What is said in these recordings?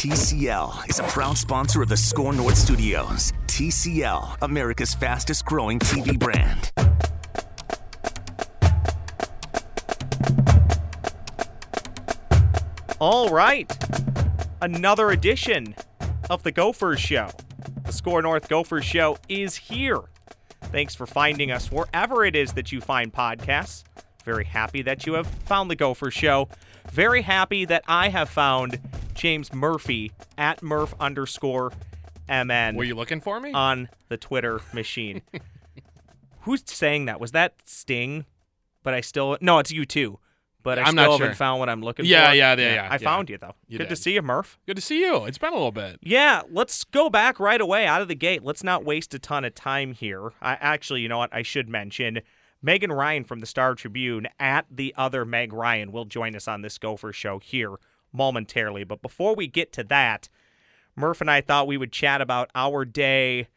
TCL is a proud sponsor of the Score North Studios. TCL, America's fastest growing TV brand. All right. Another edition of the Gophers Show. The Score North Gophers Show is here. Thanks for finding us wherever it is that you find podcasts. Very happy that you have found the Gophers Show. Very happy that I have found James Murphy at Murph underscore MN Were you looking for me? on the Twitter machine. Who's saying that? Was that Sting? But I still no, it's you too. But I I'm still not haven't sure. found what I'm looking Yeah, for. yeah, yeah, yeah, yeah. I yeah. found you though. You Good to did. see you, Murph. Good to see you. It's been a little bit. Yeah, let's go back right away out of the gate. Let's not waste a ton of time here. I actually, you know what? I should mention Megan Ryan from the Star Tribune at the other Meg Ryan will join us on this Gopher show here momentarily. But before we get to that, Murph and I thought we would chat about our day.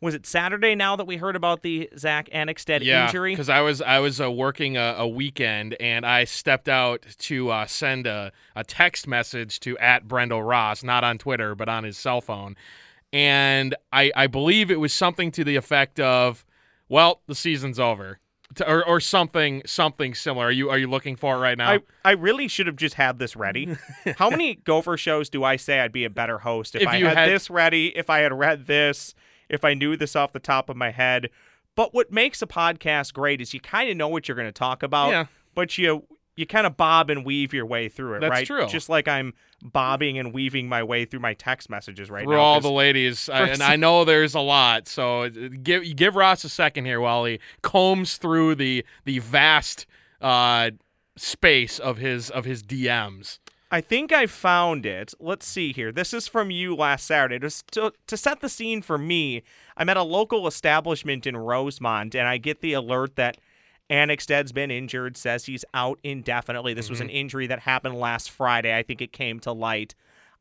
Was it Saturday now that we heard about the Zach Annexstad yeah, injury? because I was I was uh, working a, a weekend and I stepped out to uh, send a, a text message to at Brendel Ross, not on Twitter but on his cell phone, and I I believe it was something to the effect of, "Well, the season's over," or or something something similar. Are you are you looking for it right now? I, I really should have just had this ready. How many Gopher shows do I say I'd be a better host if, If I had, had- this ready, if I had read this, if I knew this off the top of my head? But what makes a podcast great is you kind of know what you're going to talk about, Yeah. but you you kind of bob and weave your way through it, That's right? true. Just like I'm bobbing and weaving my way through my text messages right Through now. all 'cause the ladies, I, and I know there's a lot. So uh, give give Ross a second here while he combs through the the vast uh, space of his of his DMs. I think I found it. Let's see here. This is from you last Saturday. Just to, to set the scene for me, I'm at a local establishment in Rosemont, and I get the alert that Annexstad's been injured, says he's out indefinitely. This was an Mm-hmm. injury that happened last Friday. I think it came to light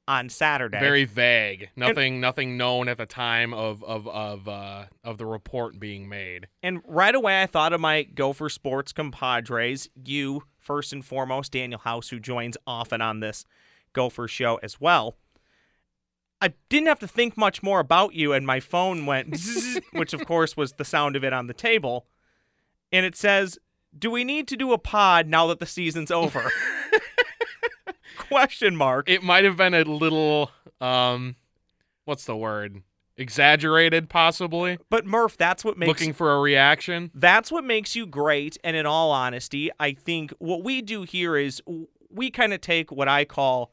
on Saturday. Very vague. Nothing nothing known at the time of of of uh, of the report being made. And right away, I thought of my Gopher Sports compadres. You, first and foremost, Daniel House, who joins often on this Gopher show as well. I didn't have to think much more about you, and my phone went, zzz, which of course was the sound of it on the table. And it says, Do we need to do a pod now that the season's over? Question mark. It might have been a little um, what's the word? Exaggerated, possibly. But Murph, that's what makes Looking for a reaction. That's what makes you great. And in all honesty, I think what we do here is we kind of take what I call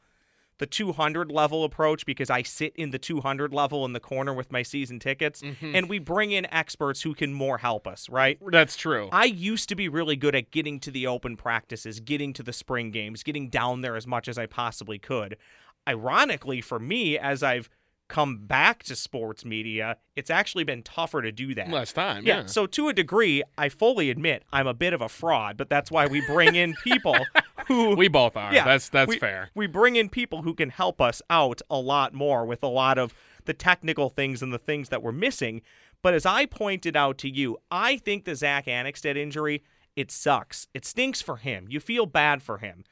the 200 level approach because I sit in the 200 level in the corner with my season tickets mm-hmm. and we bring in experts who can more help us, right? That's true. I used to be really good at getting to the open practices, getting to the spring games, getting down there as much as I possibly could. Ironically, for me, as I've come back to sports media, it's actually been tougher to do that. Last time, Yeah, yeah. so to a degree, I fully admit I'm a bit of a fraud, but that's why we bring in people who we both are. yeah, that's that's we- fair. We bring in people who can help us out a lot more with a lot of the technical things and the things that we're missing. But as I pointed out to you, I think the Zach Annexstad injury, it sucks. It stinks for him. You feel bad for him.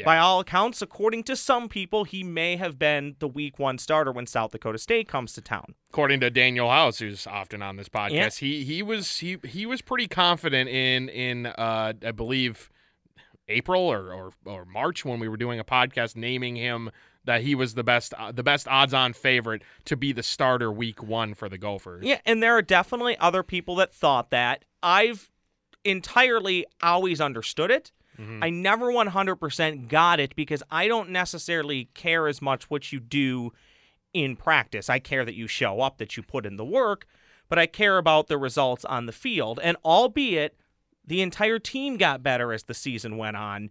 Yeah. By all accounts, according to some people, he may have been the week one starter when South Dakota State comes to town. According to Daniel House, who's often on this podcast, Yeah. he he was he he was pretty confident in in uh, I believe April or, or or March when we were doing a podcast naming him that he was the best uh, the best odds on favorite to be the starter week one for the Gophers. Yeah, and there are definitely other people that thought that. I've entirely always understood it. Mhm. I never 100% got it because I don't necessarily care as much what you do in practice. I care that you show up, that you put in the work, but I care about the results on the field. And albeit the entire team got better as the season went on,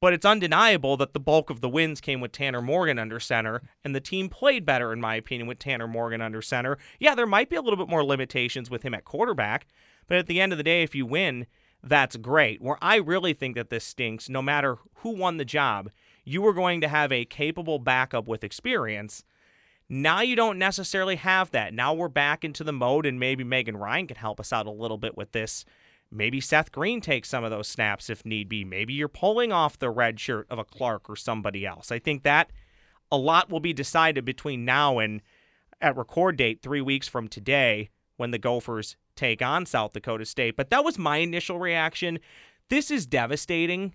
but it's undeniable that the bulk of the wins came with Tanner Morgan under center, and the team played better, in my opinion, with Tanner Morgan under center. Yeah, there might be a little bit more limitations with him at quarterback, but at the end of the day, if you win, that's great. Where I really think that this stinks, no matter who won the job, you were going to have a capable backup with experience. Now you don't necessarily have that. Now we're back into the mode, and maybe Megan Ryan can help us out a little bit with this. Maybe Seth Green takes some of those snaps if need be. Maybe you're pulling off the red shirt of a Clark or somebody else. I think that a lot will be decided between now and at record date, three weeks from today, when the Gophers take on South Dakota State. But that was my initial reaction. This is devastating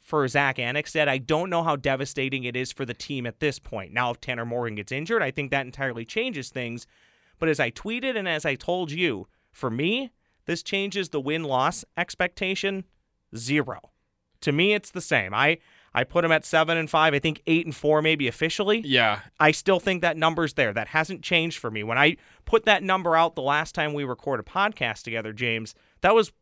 for Zach Annexstad. I don't know how devastating it is for the team at this point. Now, if Tanner Morgan gets injured, I think that entirely changes things. But as I tweeted and as I told you, for me, this changes the win loss expectation zero. To me, it's the same. I I put him at seven and five. I think eight and four, maybe officially. Yeah. I still think that number's there. That hasn't changed for me. When I put that number out the last time we recorded a podcast together, James, that was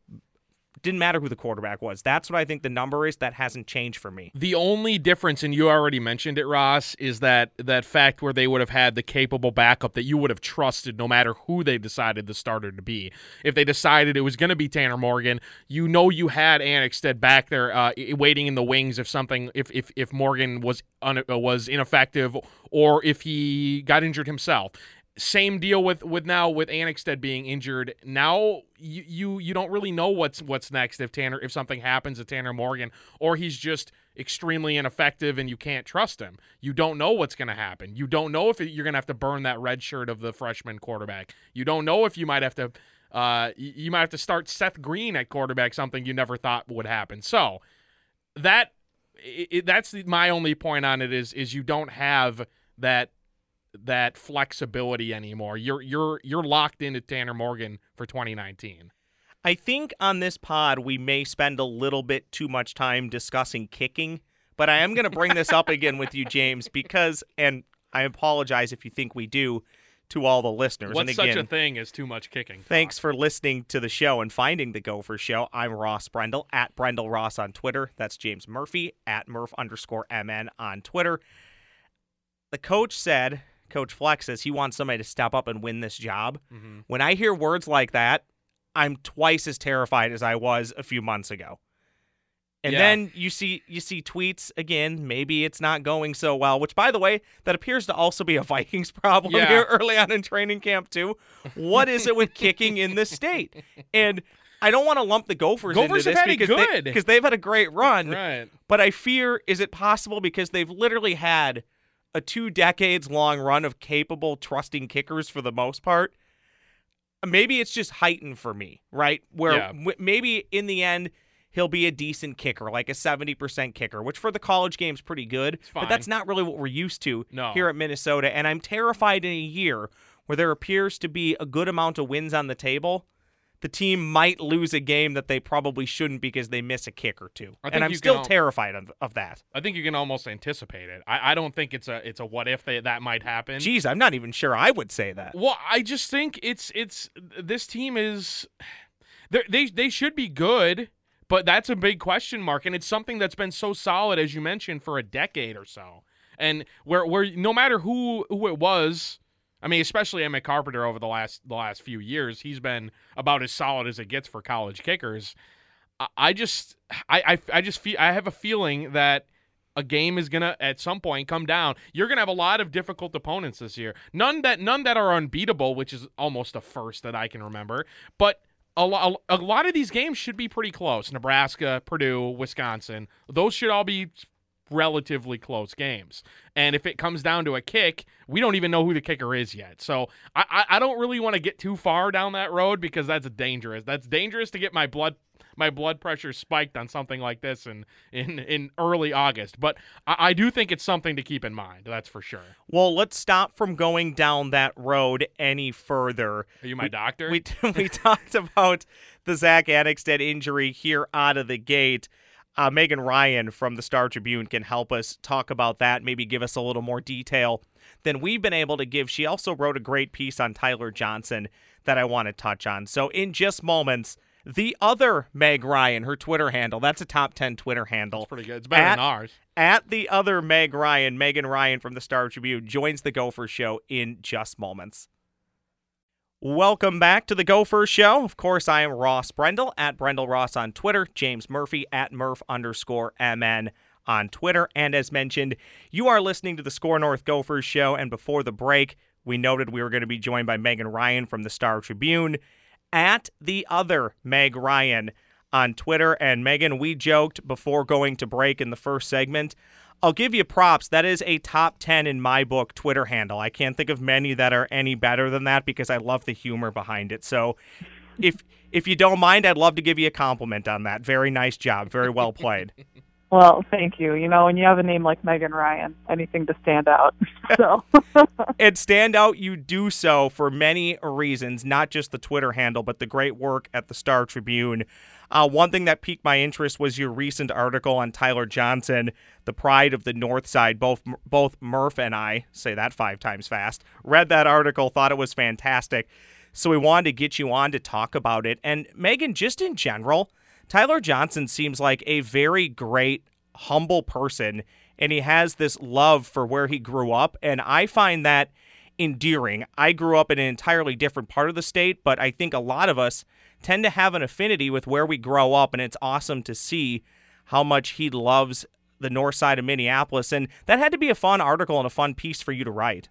didn't matter who the quarterback was. That's what I think the number is. That hasn't changed for me. The only difference, and you already mentioned it, Ross, is that that fact where they would have had the capable backup that you would have trusted no matter who they decided the starter to be. If they decided it was going to be Tanner Morgan, you know you had Annexstad back there uh, waiting in the wings if something, if if, if Morgan was un, uh, was ineffective or if he got injured himself same deal with with now with Annexstad being injured. Now you, you you don't really know what's what's next if Tanner if something happens to Tanner Morgan or he's just extremely ineffective and you can't trust him. You don't know what's going to happen. You don't know if you're going to have to burn that red shirt of the freshman quarterback. You don't know if you might have to uh, you might have to start Seth Green at quarterback, something you never thought would happen. So that it, that's my only point on it is is you don't have that that flexibility anymore. You're you're you're locked into Tanner Morgan for 2019. I think on this pod we may spend a little bit too much time discussing kicking, but I am going to bring this up again with you James because and I apologize if you think we do to all the listeners. What's and again, such a thing as too much kicking? Thanks for listening to the show and finding the Gopher Show. I'm Ross Brendel at Brendel Ross on Twitter. That's James Murphy at Murph underscore MN on Twitter. The coach said Coach Fleck says he wants somebody to step up and win this job. Mm-hmm. When I hear words like that, I'm twice as terrified as I was a few months ago. And yeah. then you see you see tweets again. Maybe it's not going so well. Which, by the way, that appears to also be a Vikings problem yeah. here early on in training camp too. What is it with kicking in this state? And I don't want to lump the Gophers, Gophers into this because They, they've had a great run. Right. But I fear is it possible because they've literally had a two decades long run of capable, trusting kickers for the most part. Maybe it's just heightened for me, right? Where yeah. w- maybe in the end he'll be a decent kicker, like a 70% kicker, which for the college game is pretty good, but that's not really what we're used to no. here at Minnesota. And I'm terrified in a year where there appears to be a good amount of wins on the table the team might lose a game that they probably shouldn't because they miss a kick or two. And I'm still al- terrified of, of that. I think you can almost anticipate it. I, I don't think it's a it's a what if they, that might happen. Geez, I'm not even sure I would say that. Well, I just think it's it's this team is they they should be good, but that's a big question mark, and it's something that's been so solid as you mentioned for a decade or so, and where where no matter who who it was I mean, especially Emmit Carpenter over the last the last few years, he's been about as solid as it gets for college kickers. I, just I, I I just feel I have a feeling that a game is gonna at some point come down. You're gonna have a lot of difficult opponents this year. None that none that are unbeatable, which is almost a first that I can remember. But a, lot a lot of these games should be pretty close. Nebraska, Purdue, Wisconsin, those should all be relatively close games. And if it comes down to a kick, we don't even know who the kicker is yet. So I, I, I don't really want to get too far down that road because that's dangerous. That's dangerous to get my blood my blood pressure spiked on something like this in in, in early August. But I, I do think it's something to keep in mind. That's for sure. Well, let's stop from going down that road any further. Are you my we, doctor? We we talked about the Zach Annexstad injury here out of the gate uh, Megan Ryan from the Star Tribune can help us talk about that, maybe give us a little more detail than we've been able to give. She also wrote a great piece on Tyler Johnson that I want to touch on. So, in just moments, the other Meg Ryan, her Twitter handle, that's a top 10 Twitter handle. That's pretty good. It's better at, than ours. At the other Meg Ryan, Megan Ryan from the Star Tribune joins the Gopher Show in just moments. Welcome back to the Gopher Show. Of course, I am Ross Brendel at Brendel Ross on Twitter, James Murphy at Murph underscore MN on Twitter. And as mentioned, you are listening to the Score North Gophers Show. And before the break, we noted we were going to be joined by Megan Ryan from the Star Tribune. At the other Meg Ryan on Twitter. And Megan, we joked before going to break in the first segment. I'll give you props. That is a top 10 in my book Twitter handle. I can't think of many that are any better than that because I love the humor behind it. So if if you don't mind, I'd love to give you a compliment on that. Very nice job. Very well played. Well, thank you. You know, when you have a name like Megan Ryan, anything to stand out. So, and stand out, you do so for many reasons, not just the Twitter handle, but the great work at the Star Tribune. Uh, one thing that piqued my interest was your recent article on Tyler Johnson, the pride of the North Side. Both both Murph and I say that five times fast. Read that article, thought it was fantastic. So we wanted to get you on to talk about it. And Megan, just in general, Tyler Johnson seems like a very great, humble person, and he has this love for where he grew up. And I find that endearing. I grew up in an entirely different part of the state, but I think a lot of us tend to have an affinity with where we grow up, and it's awesome to see how much he loves the north side of Minneapolis. And that had to be a fun article and a fun piece for you to write.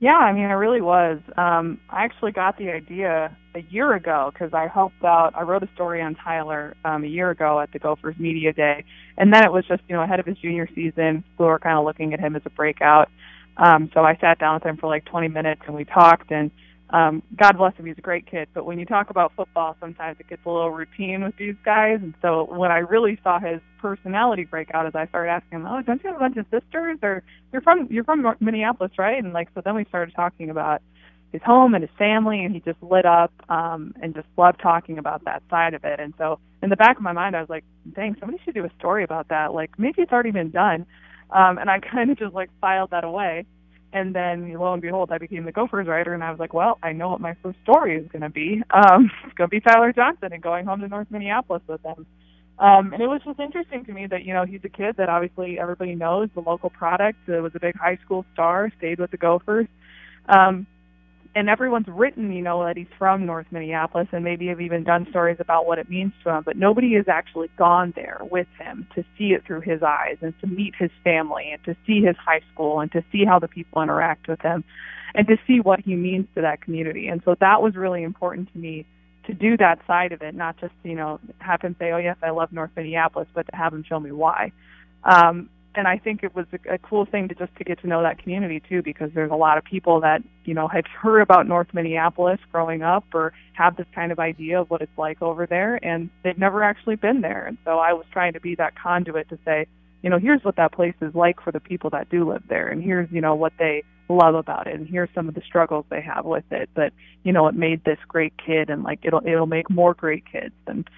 Yeah, I mean, it really was. Um, I actually got the idea a year ago because I helped out. I wrote a story on Tyler um, a year ago at the Gophers Media Day, and then it was just you know ahead of his junior season. We were kind of looking at him as a breakout. Um, so I sat down with him for like 20 minutes and we talked and um, God bless him, he's a great kid. But when you talk about football, sometimes it gets a little routine with these guys. And so when I really saw his personality break out, as I started asking him, "Oh, don't you have a bunch of sisters? Or you're from you're from Minneapolis, right?" And like so, then we started talking about his home and his family, and he just lit up um, and just loved talking about that side of it. And so in the back of my mind, I was like, "Dang, somebody should do a story about that. Like maybe it's already been done." Um, and I kind of just like filed that away. And then lo and behold, I became the Gophers writer, and I was like, well, I know what my first story is going to be. Um, it's going to be Tyler Johnson and going home to North Minneapolis with him. Um, and it was just interesting to me that, you know, he's a kid that obviously everybody knows, the local product, uh, was a big high school star, stayed with the Gophers. Um, and everyone's written, you know, that he's from North Minneapolis and maybe have even done stories about what it means to him, but nobody has actually gone there with him to see it through his eyes and to meet his family and to see his high school and to see how the people interact with him and to see what he means to that community. And so that was really important to me to do that side of it, not just, you know, have him say, Oh yes, I love North Minneapolis, but to have him show me why. Um, and I think it was a, a cool thing to just to get to know that community too, because there's a lot of people that you know had heard about North Minneapolis growing up or have this kind of idea of what it's like over there, and they've never actually been there. And so I was trying to be that conduit to say, you know, here's what that place is like for the people that do live there, and here's you know what they love about it, and here's some of the struggles they have with it. But you know, it made this great kid, and like it'll it'll make more great kids, and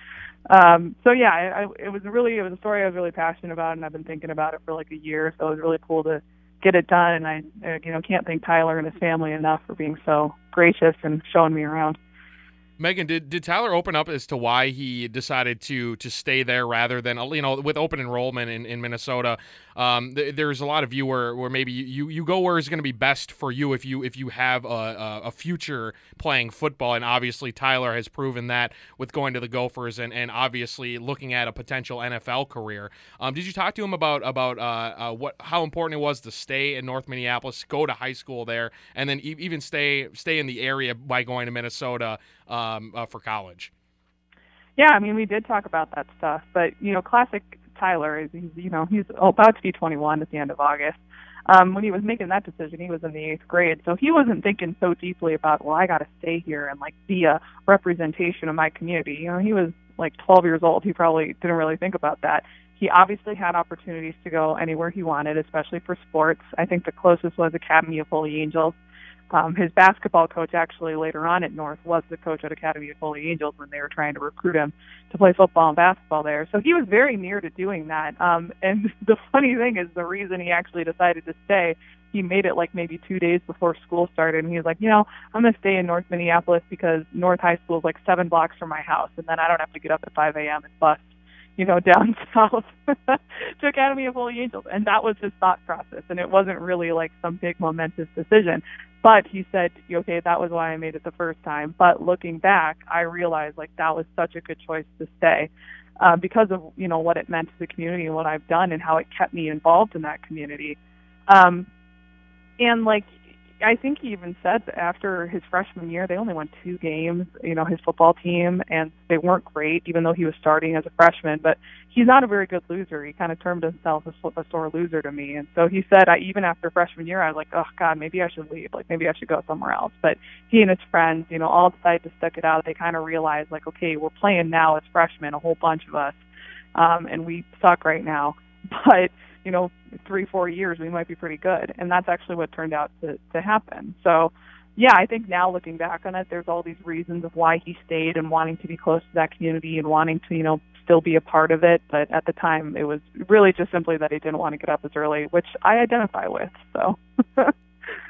um, so yeah, I, I, it was really it was a story I was really passionate about, and I've been thinking about it for like a year. So it was really cool to get it done, and I uh, you know can't thank Tyler and his family enough for being so gracious and showing me around. Megan, did, did Tyler open up as to why he decided to to stay there rather than you know with open enrollment in, in Minnesota? Um, th- there's a lot of you where, where maybe you, you go where is going to be best for you if you if you have a, a, future playing football, and obviously Tyler has proven that with going to the Gophers and, and obviously looking at a potential NFL career. Um, did you talk to him about about uh, uh, what how important it was to stay in North Minneapolis, go to high school there, and then e- even stay stay in the area by going to Minnesota? Um, uh, for college. Yeah, I mean, we did talk about that stuff, but you know, classic Tyler is he's you know he's about to be 21 at the end of August. Um, when he was making that decision, he was in the eighth grade, so he wasn't thinking so deeply about well, I got to stay here and like be a representation of my community. You know, he was like 12 years old. He probably didn't really think about that. He obviously had opportunities to go anywhere he wanted, especially for sports. I think the closest was Academy of Holy Angels um, his basketball coach actually later on at North was the coach at Academy of Holy Angels when they were trying to recruit him to play football and basketball there. So he was very near to doing that. Um, and the funny thing is the reason he actually decided to stay, he made it like maybe two days before school started and he was like, you know, I'm gonna stay in North Minneapolis because North High School is like seven blocks from my house and then I don't have to get up at five AM and bus you know, down south to Academy of Holy Angels. And that was his thought process. And it wasn't really like some big momentous decision. But he said, okay, that was why I made it the first time. But looking back, I realized like that was such a good choice to stay uh, because of, you know, what it meant to the community and what I've done and how it kept me involved in that community. Um, and like, I think he even said that after his freshman year, they only won two games, you know, his football team, and they weren't great, even though he was starting as a freshman. But he's not a very good loser. He kind of termed himself a, a sore loser to me. And so he said, I, even after freshman year, I was like, oh, God, maybe I should leave. Like, maybe I should go somewhere else. But he and his friends, you know, all decided to stick it out. They kind of realized, like, okay, we're playing now as freshmen, a whole bunch of us, um, and we suck right now. But you know, three, four years, we might be pretty good. And that's actually what turned out to, to happen. So, yeah, I think now looking back on it, there's all these reasons of why he stayed and wanting to be close to that community and wanting to, you know, still be a part of it. But at the time, it was really just simply that he didn't want to get up as early, which I identify with. So.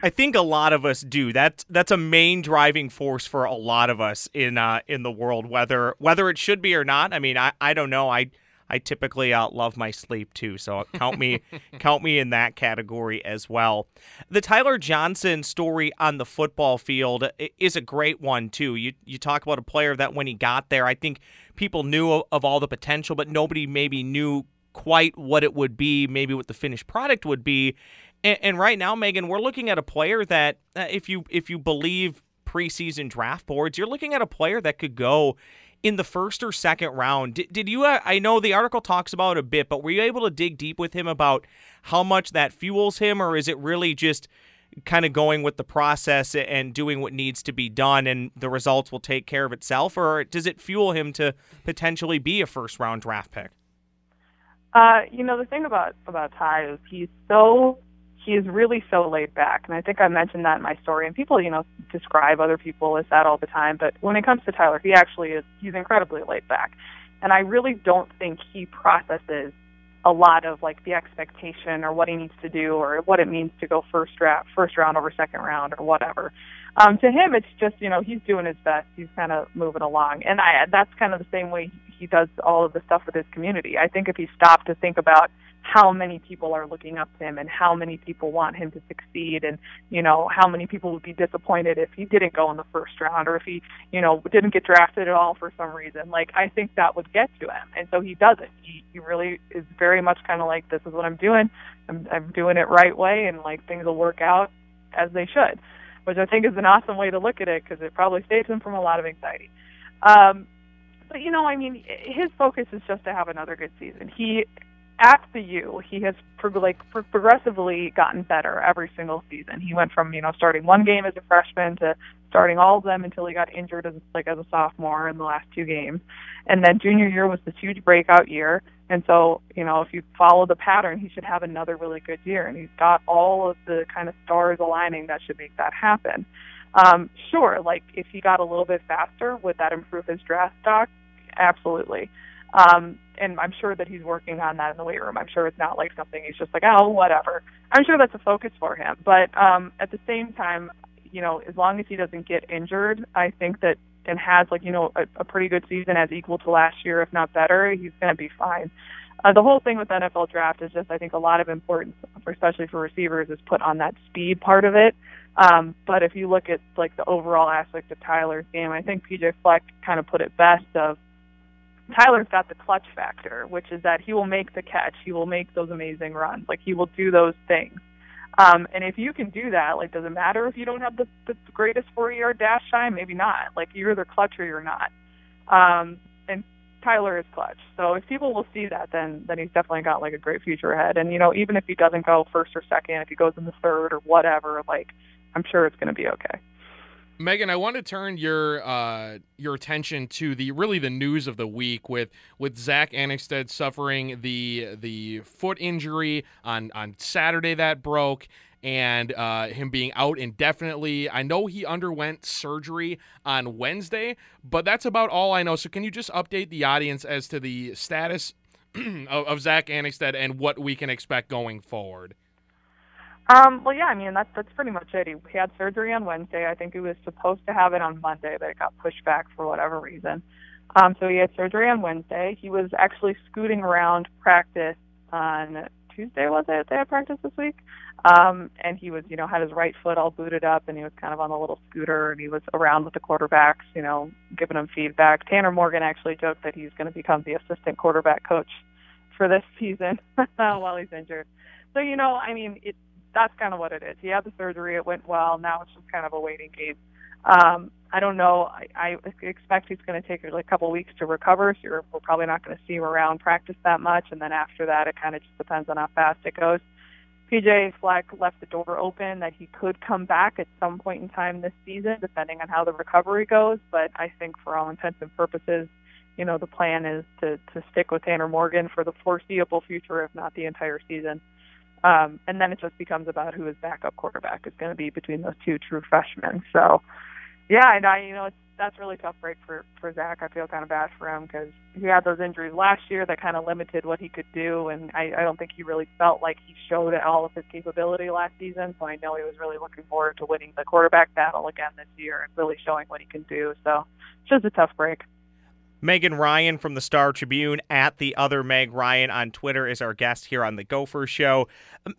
I think a lot of us do. That's that's a main driving force for a lot of us in uh, in the world, whether whether it should be or not. I mean, I, I don't know. I I typically uh, love my sleep too, so count me count me in that category as well. The Tyler Johnson story on the football field is a great one too. You you talk about a player that when he got there, I think people knew of, of all the potential, but nobody maybe knew quite what it would be, maybe what the finished product would be. And, and right now, Megan, we're looking at a player that, uh, if you if you believe preseason draft boards, you're looking at a player that could go in the first or second round. Did, did you? Uh, I know the article talks about a bit, but were you able to dig deep with him about how much that fuels him, or is it really just kind of going with the process and doing what needs to be done, and the results will take care of itself, or does it fuel him to potentially be a first round draft pick? Uh, you know, the thing about about Ty is he's so he is really so laid back. And I think I mentioned that in my story. And people, you know, describe other people as that all the time. But when it comes to Tyler, he actually is, he's incredibly laid back. And I really don't think he processes a lot of like the expectation or what he needs to do or what it means to go first draft, first round over second round or whatever. Um, to him, it's just you know he's doing his best. He's kind of moving along, and I that's kind of the same way he does all of the stuff with his community. I think if he stopped to think about how many people are looking up to him and how many people want him to succeed and you know how many people would be disappointed if he didn't go in the first round or if he you know didn't get drafted at all for some reason like i think that would get to him. And so he doesn't. He he really is very much kind of like this is what i'm doing. I'm i'm doing it right way and like things will work out as they should which i think is an awesome way to look at it because it probably saves him from a lot of anxiety um but you know, I mean, his focus is just to have another good season. He at the U, he has pro- like pro- progressively gotten better every single season. He went from you know starting one game as a freshman to starting all of them until he got injured as like as a sophomore in the last two games, and then junior year was this huge breakout year. And so you know if you follow the pattern, he should have another really good year, and he's got all of the kind of stars aligning that should make that happen. Um, sure, like if he got a little bit faster, would that improve his draft stock? Absolutely. Um, and I'm sure that he's working on that in the weight room. I'm sure it's not like something he's just like, oh, whatever. I'm sure that's a focus for him. But um, at the same time, you know, as long as he doesn't get injured, I think that and has like you know a, a pretty good season as equal to last year, if not better, he's going to be fine. Uh, the whole thing with NFL draft is just I think a lot of importance, especially for receivers, is put on that speed part of it. Um, but if you look at like the overall aspect of Tyler's game, I think PJ Fleck kind of put it best of Tyler's got the clutch factor, which is that he will make the catch, he will make those amazing runs, like he will do those things. Um, and if you can do that, like, does it matter if you don't have the, the greatest four-yard dash time? Maybe not. Like, you're either clutch or you're not. Um, and Tyler is clutch. So if people will see that, then then he's definitely got like a great future ahead. And you know, even if he doesn't go first or second, if he goes in the third or whatever, like, I'm sure it's going to be okay. Megan, I want to turn your uh, your attention to the really the news of the week with with Zach Annexstad suffering the the foot injury on on Saturday that broke and uh, him being out indefinitely. I know he underwent surgery on Wednesday, but that's about all I know. So can you just update the audience as to the status of, of Zach Annexstad and what we can expect going forward? Um, well, yeah, I mean that's that's pretty much it. He, had surgery on Wednesday. I think he was supposed to have it on Monday, but it got pushed back for whatever reason. Um, so he had surgery on Wednesday. He was actually scooting around practice on Tuesday, was it? They had practice this week. Um, and he was, you know, had his right foot all booted up, and he was kind of on a little scooter, and he was around with the quarterbacks, you know, giving them feedback. Tanner Morgan actually joked that he's going to become the assistant quarterback coach for this season while he's injured. So, you know, I mean, it that's kind of what it is. He had the surgery; it went well. Now it's just kind of a waiting game. Um, I don't know. I, I expect he's going to take like a couple weeks to recover. So you're, we're probably not going to see him around practice that much, and then after that, it kind of just depends on how fast it goes. PJ Fleck left the door open that he could come back at some point in time this season, depending on how the recovery goes. But I think for all intents and purposes, you know, the plan is to to stick with Tanner Morgan for the foreseeable future, if not the entire season. Um, and then it just becomes about who his backup quarterback is going to be between those two true freshmen. So, yeah, and I, you know, it's that's really tough break for for Zach. I feel kind of bad for him because he had those injuries last year that kind of limited what he could do, and I, I don't think he really felt like he showed all of his capability last season. So I know he was really looking forward to winning the quarterback battle again this year and really showing what he can do. So it's just a tough break. Megan Ryan from the Star Tribune at the other Meg Ryan on Twitter is our guest here on the Gopher Show.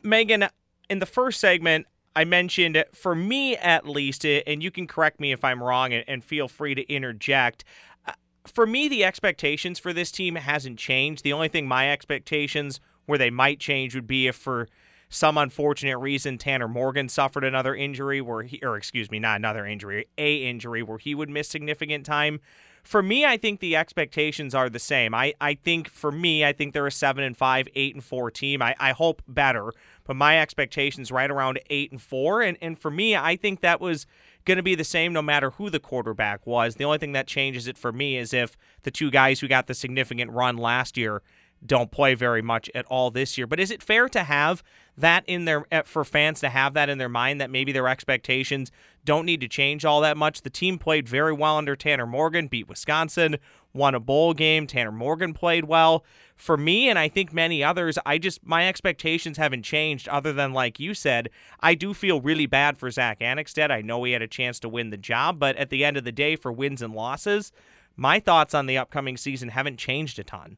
Megan, in the first segment, I mentioned, for me at least, and you can correct me if I'm wrong and, feel free to interject. Uh, for me, the expectations for this team hasn't changed. The only thing my expectations where they might change would be if for some unfortunate reason Tanner Morgan suffered another injury where he or excuse me, not another injury, a injury where he would miss significant time for me, I think the expectations are the same. I, I think for me, I think they're a seven and five, eight and four team. I, I hope better, but my expectations right around eight and four. And and for me, I think that was going to be the same no matter who the quarterback was. The only thing that changes it for me is if the two guys who got the significant run last year don't play very much at all this year. But is it fair to have that in their eh, for fans to have that in their mind that maybe their expectations don't need to change all that much? The team played very well under Tanner Morgan, beat Wisconsin, won a bowl game. Tanner Morgan played well. For me and I think many others, I just my expectations haven't changed other than like you said, I do feel really bad for Zach Annexstad. I know he had a chance to win the job, but at the end of the day for wins and losses, my thoughts on the upcoming season haven't changed a ton.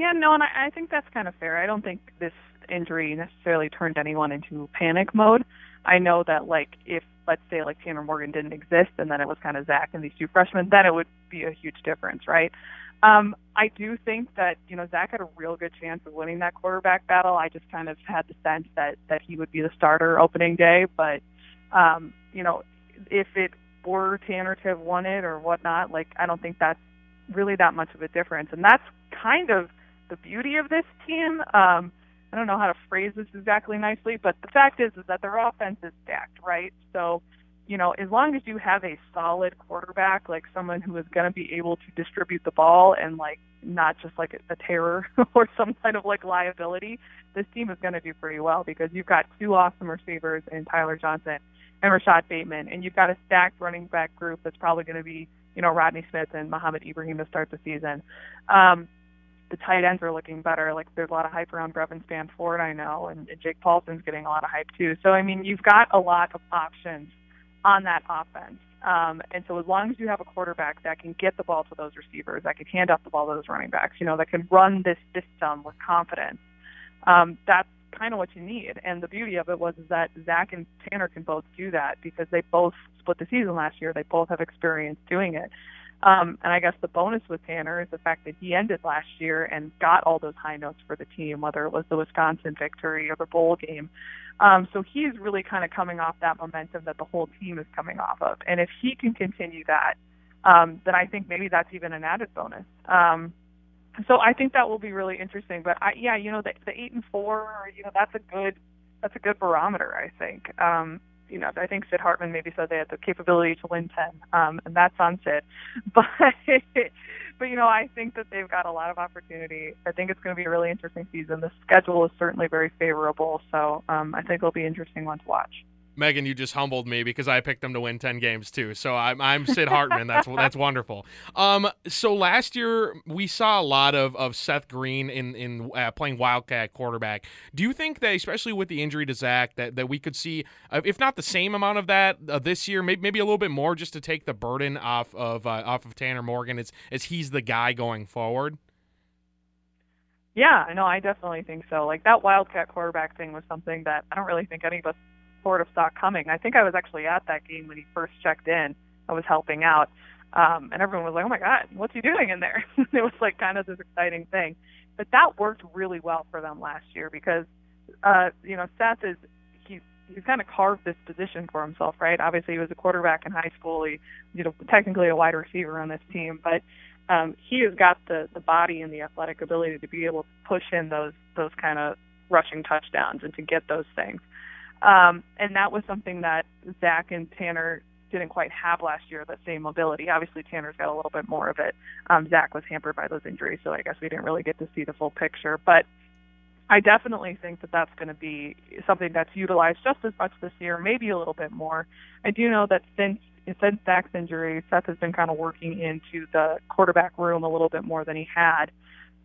Yeah, no, and I, I think that's kind of fair. I don't think this injury necessarily turned anyone into panic mode. I know that like if let's say like Tanner Morgan didn't exist and then it was kind of Zach and these two freshmen, then it would be a huge difference, right? Um, I do think that you know Zach had a real good chance of winning that quarterback battle. I just kind of had the sense that that he would be the starter opening day, but um, you know if it were Tanner to have won it or whatnot, like I don't think that's really that much of a difference, and that's kind of the beauty of this team. Um, I don't know how to phrase this exactly nicely, but the fact is is that their offense is stacked, right? So, you know, as long as you have a solid quarterback, like someone who is going to be able to distribute the ball and like not just like a, terror or some kind of like liability, this team is going to do pretty well because you've got two awesome receivers in Tyler Johnson and Rashod Bateman, and you've got a stacked running back group that's probably going to be, you know, Rodney Smith and Mohamed Ibrahim to start the season. Um, the tight ends are looking better. Like there's a lot of hype around Brevyn Spann-Ford, I know, and, and Jake Paulson's getting a lot of hype too. So I mean, you've got a lot of options on that offense. Um, and so as long as you have a quarterback that can get the ball to those receivers, that can hand off the ball to those running backs, you know, that can run this system with confidence, um, that's kind of what you need. And the beauty of it was is that Zach and Tanner can both do that because they both split the season last year. They both have experience doing it. Um, and I guess the bonus with Tanner is the fact that he ended last year and got all those high notes for the team, whether it was the Wisconsin victory or the bowl game. Um, so he's really kind of coming off that momentum that the whole team is coming off of. And if he can continue that, um, then I think maybe that's even an added bonus. Um, so I think that will be really interesting. But I, yeah, you know, the, the eight and four, you know, that's a good that's a good barometer. I think. Um, you know, I think Sid Hartman maybe said they had the capability to win 10, um, and that's on Sid. But, but you know, I think that they've got a lot of opportunity. I think it's going to be a really interesting season. The schedule is certainly very favorable, so um, I think it'll be an interesting one to watch. Megan, you just humbled me because I picked them to win ten games too. So I'm, I'm Sid Hartman. that's that's wonderful. Um, so last year we saw a lot of, of Seth Green in in uh, playing Wildcat quarterback. Do you think that, especially with the injury to Zach, that, that we could see, uh, if not the same amount of that uh, this year, maybe, maybe a little bit more, just to take the burden off of uh, off of Tanner Morgan as as he's the guy going forward? Yeah, I know. I definitely think so. Like that Wildcat quarterback thing was something that I don't really think any of us sort of saw coming. I think I was actually at that game when he first checked in. I was helping out, um, and everyone was like, "Oh my God, what's he doing in there?" it was like kind of this exciting thing. But that worked really well for them last year because uh, you know, Seth is he's he's kind of carved this position for himself, right? Obviously, he was a quarterback in high school. He, you know, technically a wide receiver on this team, but um, he has got the the body and the athletic ability to be able to push in those those kind of rushing touchdowns and to get those things. Um, and that was something that Zach and Tanner didn't quite have last year, the same mobility. Obviously, Tanner's got a little bit more of it. Um, Zach was hampered by those injuries, so I guess we didn't really get to see the full picture. But I definitely think that that's going to be something that's utilized just as much this year, maybe a little bit more. I do know that since since Zach's injury, Seth has been kind of working into the quarterback room a little bit more than he had.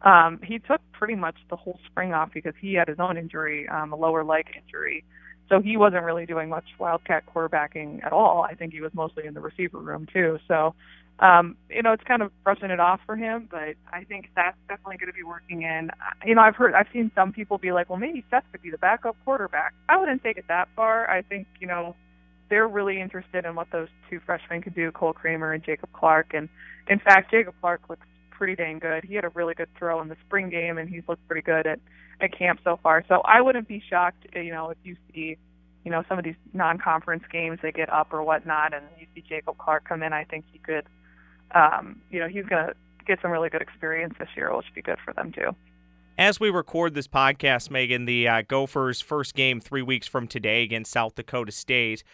Um, he took pretty much the whole spring off because he had his own injury, um, a lower leg injury. So he wasn't really doing much wildcat quarterbacking at all. I think he was mostly in the receiver room too. So, um, you know, it's kind of brushing it off for him, but I think that's definitely going to be working in. You know, I've heard, I've seen some people be like, well, maybe Seth could be the backup quarterback. I wouldn't take it that far. I think, you know, they're really interested in what those two freshmen could do, Cole Kramer and Jacob Clark. And in fact, Jacob Clark looks pretty dang good. He had a really good throw in the spring game, and he's looked pretty good at at camp so far. So I wouldn't be shocked, you know, if you see, you know, some of these non-conference games they get up or whatnot, and you see Jacob Clark come in. I think he could, um, you know, he's going to get some really good experience this year, which would be good for them too. As we record this podcast, Megan, the uh, Gophers' first game three weeks from today against South Dakota State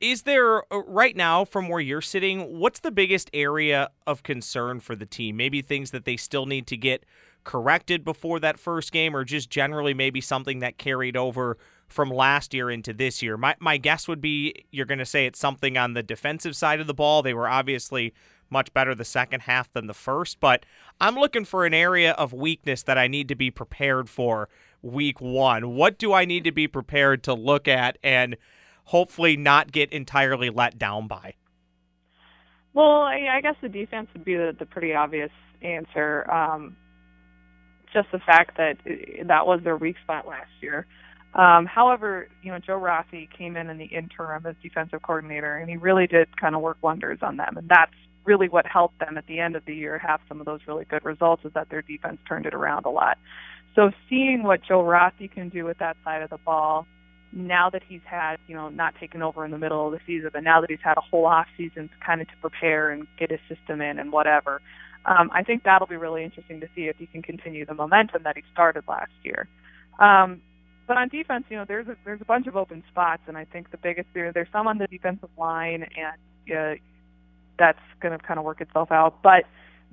is there uh, right now from where you're sitting what's the biggest area of concern for the team? Maybe things that they still need to get corrected before that first game or just generally maybe something that carried over from last year into this year? My, my guess would be you're going to say it's something on the defensive side of the ball. They were obviously much better the second half than the first but i'm looking for an area of weakness that i need to be prepared for week one. What do i need to be prepared to look at and hopefully not get entirely let down by? Well, I, guess the defense would be the, the pretty obvious answer. Um, just the fact that that was their weak spot last year. Um, however, you know, Joe Rossi came in in the interim as defensive coordinator, and he really did kind of work wonders on them. And that's really what helped them at the end of the year have some of those really good results is that their defense turned it around a lot. So seeing what Joe Rossi can do with that side of the ball, now that he's had, you know, not taken over in the middle of the season, but now that he's had a whole off season to kind of to prepare and get his system in and whatever, um, I think that'll be really interesting to see if he can continue the momentum that he started last year. Um, but on defense, you know, there's a there's a bunch of open spots, and I think the biggest there there's some on the defensive line, and uh, that's going to kind of work itself out. But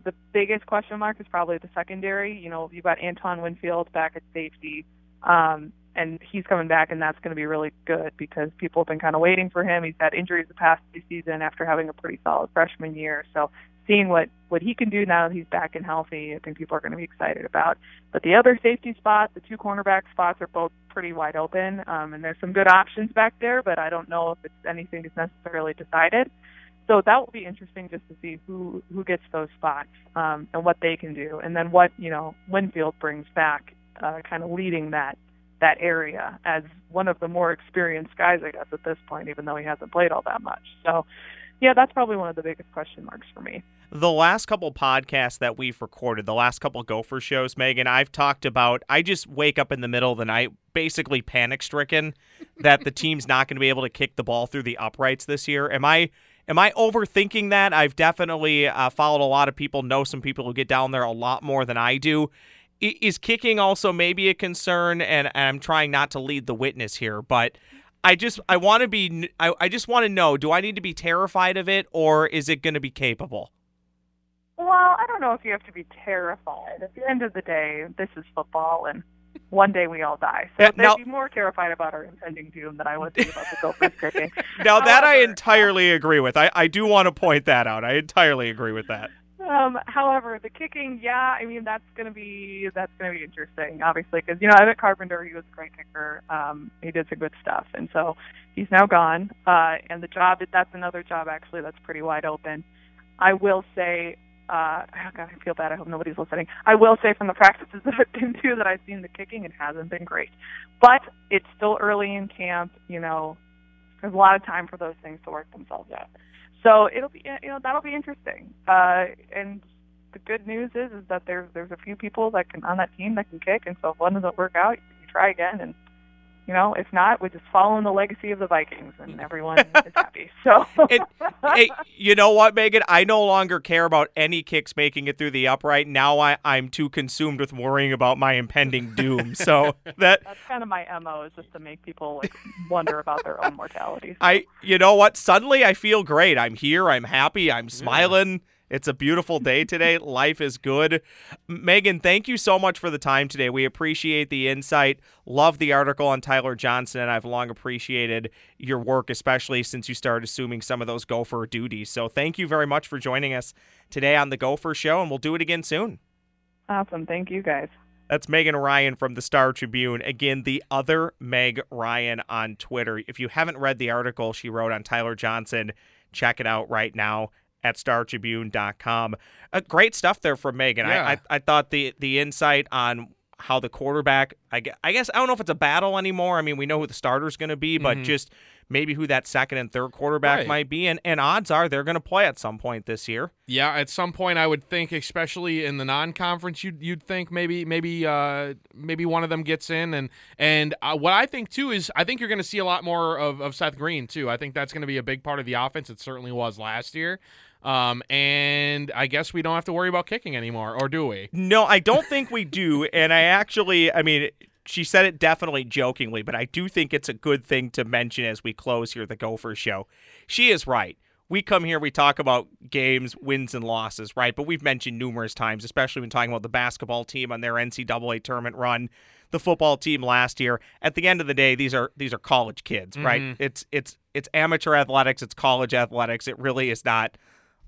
the biggest question mark is probably the secondary. You know, you've got Antoine Winfield back at safety. Um, and he's coming back, and that's going to be really good because people have been kind of waiting for him. He's had injuries the past two seasons after having a pretty solid freshman year. So seeing what what he can do now that he's back and healthy, I think people are going to be excited about. But the other safety spots, the two cornerback spots, are both pretty wide open, um, and there's some good options back there. But I don't know if it's anything that's necessarily decided. So that will be interesting just to see who who gets those spots um, and what they can do, and then what you know Winfield brings back, uh, kind of leading that that area as one of the more experienced guys, I guess, at this point, even though he hasn't played all that much. So, yeah, that's probably one of the biggest question marks for me. The last couple podcasts that we've recorded, the last couple Gopher shows, Megan, I've talked about. I just wake up in the middle of the night, basically panic stricken that the team's not going to be able to kick the ball through the uprights this year. Am I? Am I overthinking that? I've definitely uh, followed a lot of people, know some people who get down there a lot more than I do is kicking also maybe a concern and, i'm trying not to lead the witness here but i just i want to be I, I just want to know do i need to be terrified of it or is it going to be capable well i don't know if you have to be terrified at the end of the day this is football and one day we all die. So now, they'd be more terrified about our impending doom than I would be about the Gophers kicking. Now However, that I entirely agree with. I, I do want to point that out. I entirely agree with that. Um, however, the kicking, yeah, I mean that's gonna be that's gonna be interesting, obviously, because you know Evan Carpenter, he was a great kicker. Um, he did some good stuff, and so he's now gone. Uh, and the job that's another job actually that's pretty wide open. I will say, uh, oh God, I feel bad. I hope nobody's listening. I will say from the practices that I've been to that I've seen the kicking, it hasn't been great, but it's still early in camp. You know, there's a lot of time for those things to work themselves out. So it'll be you know that'll be interesting. Uh, and the good news is is that there's there's a few people that can on that team that can kick, and so if one doesn't work out, you try again, and you know, if not, we're just follow in the legacy of the Vikings, and everyone is happy. So, it, hey, you know what, Megan? I no longer care about any kicks making it through the upright. Now I, I'm too consumed with worrying about my impending doom. So that that's kind of my mo is just to make people like wonder about their own mortality. I, you know what? Suddenly I feel great. I'm here. I'm happy. I'm smiling. Yeah. It's a beautiful day today. Life is good. Megan, thank you so much for the time today. We appreciate the insight. Love the article on Tyler Johnson, and I've long appreciated your work, especially since you started assuming some of those gopher duties. So thank you very much for joining us today on the Gopher Show, and we'll do it again soon. Awesome. Thank you, guys. That's Megan Ryan from the Star Tribune. Again, the other Meg Ryan on Twitter. If you haven't read the article she wrote on Tyler Johnson, check it out right now at startribune.com. Uh, great stuff there from Megan. Yeah. I, I, I thought the the insight on how the quarterback, I guess, I guess I don't know if it's a battle anymore. I mean, we know who the starter's going to be, but mm-hmm. just maybe who that second and third quarterback right. might be. And, and odds are they're going to play at some point this year. Yeah, at some point I would think, especially in the non-conference, you'd you'd think maybe maybe uh, maybe one of them gets in. And and uh, what I think too is I think you're going to see a lot more of, of Seth Green too. I think that's going to be a big part of the offense. It certainly was last year. Um, and I guess we don't have to worry about kicking anymore, or do we? No, I don't think we do. And I actually, I mean, she said it definitely jokingly, but I do think it's a good thing to mention as we close here the Gopher show. She is right. We come here, we talk about games, wins, and losses, right? But we've mentioned numerous times, especially when talking about the basketball team on their NCAA tournament run, the football team last year. At the end of the day, these are these are college kids, right? Mm-hmm. It's it's it's amateur athletics, it's college athletics. It really is not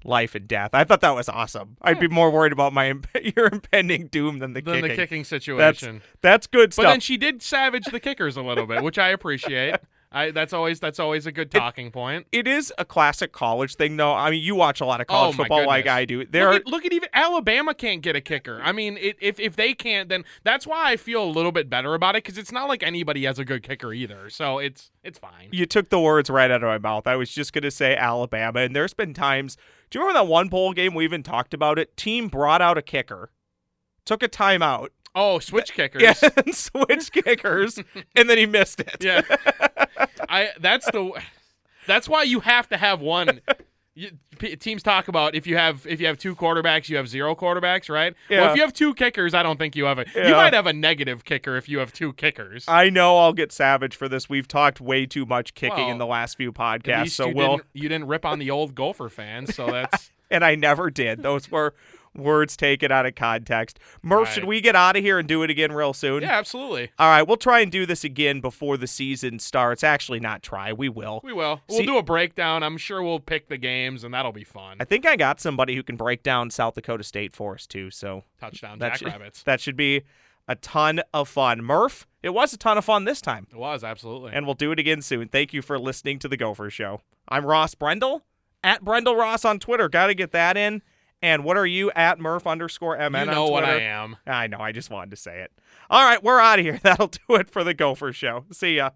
life and death. I thought that was awesome. I'd be more worried about my your impending doom than the than kicking. the kicking situation. That's, that's good stuff. But then she did savage the kickers a little bit, which I appreciate. I, that's always that's always a good talking it, point. It is a classic college thing, though. I mean, you watch a lot of oh college oh, football goodness. like I do. There, look, at, look at even Alabama can't get a kicker. I mean, it, if if they can't, then that's why I feel a little bit better about it because it's not like anybody has a good kicker either. So it's it's fine. You took the words right out of my mouth. I was just gonna say Alabama, and there's been times. Do you remember that one bowl game we even talked about it? Team brought out a kicker, took a timeout, Oh, switch kickers. Yeah, switch kickers, and then he missed it. Yeah, I. That's the. That's why you have to have one. You, teams talk about if you have if you have two quarterbacks, you have zero quarterbacks, right? Yeah. Well, if you have two kickers, I don't think you have a. Yeah. You might have a negative kicker if you have two kickers. I know I'll get savage for this. We've talked way too much kicking well, in the last few podcasts, so you we'll. Didn't, you didn't rip on the old Gopher fans, so that's. and I never did. Those were words taken out of context. Murph, right. should we get out of here and do it again real soon? Yeah, absolutely. All right, we'll try and do this again before the season starts. Actually, not try. We will. We will. We'll do a breakdown. I'm sure we'll pick the games, and that'll be fun. I think I got somebody who can break down South Dakota State for us too. So touchdown that Jackrabbits. Should, that should be a ton of fun. Murph, it was a ton of fun this time. It was absolutely. And we'll do it again soon. Thank you for listening to the Gopher Show. I'm Ross Brendel at Brendel Ross on Twitter. Got to get that in. And what are you at Murph underscore MN? You know on what I am. I know. I just wanted to say it. All right, we're out of here. That'll do it for the Gopher Show. See ya.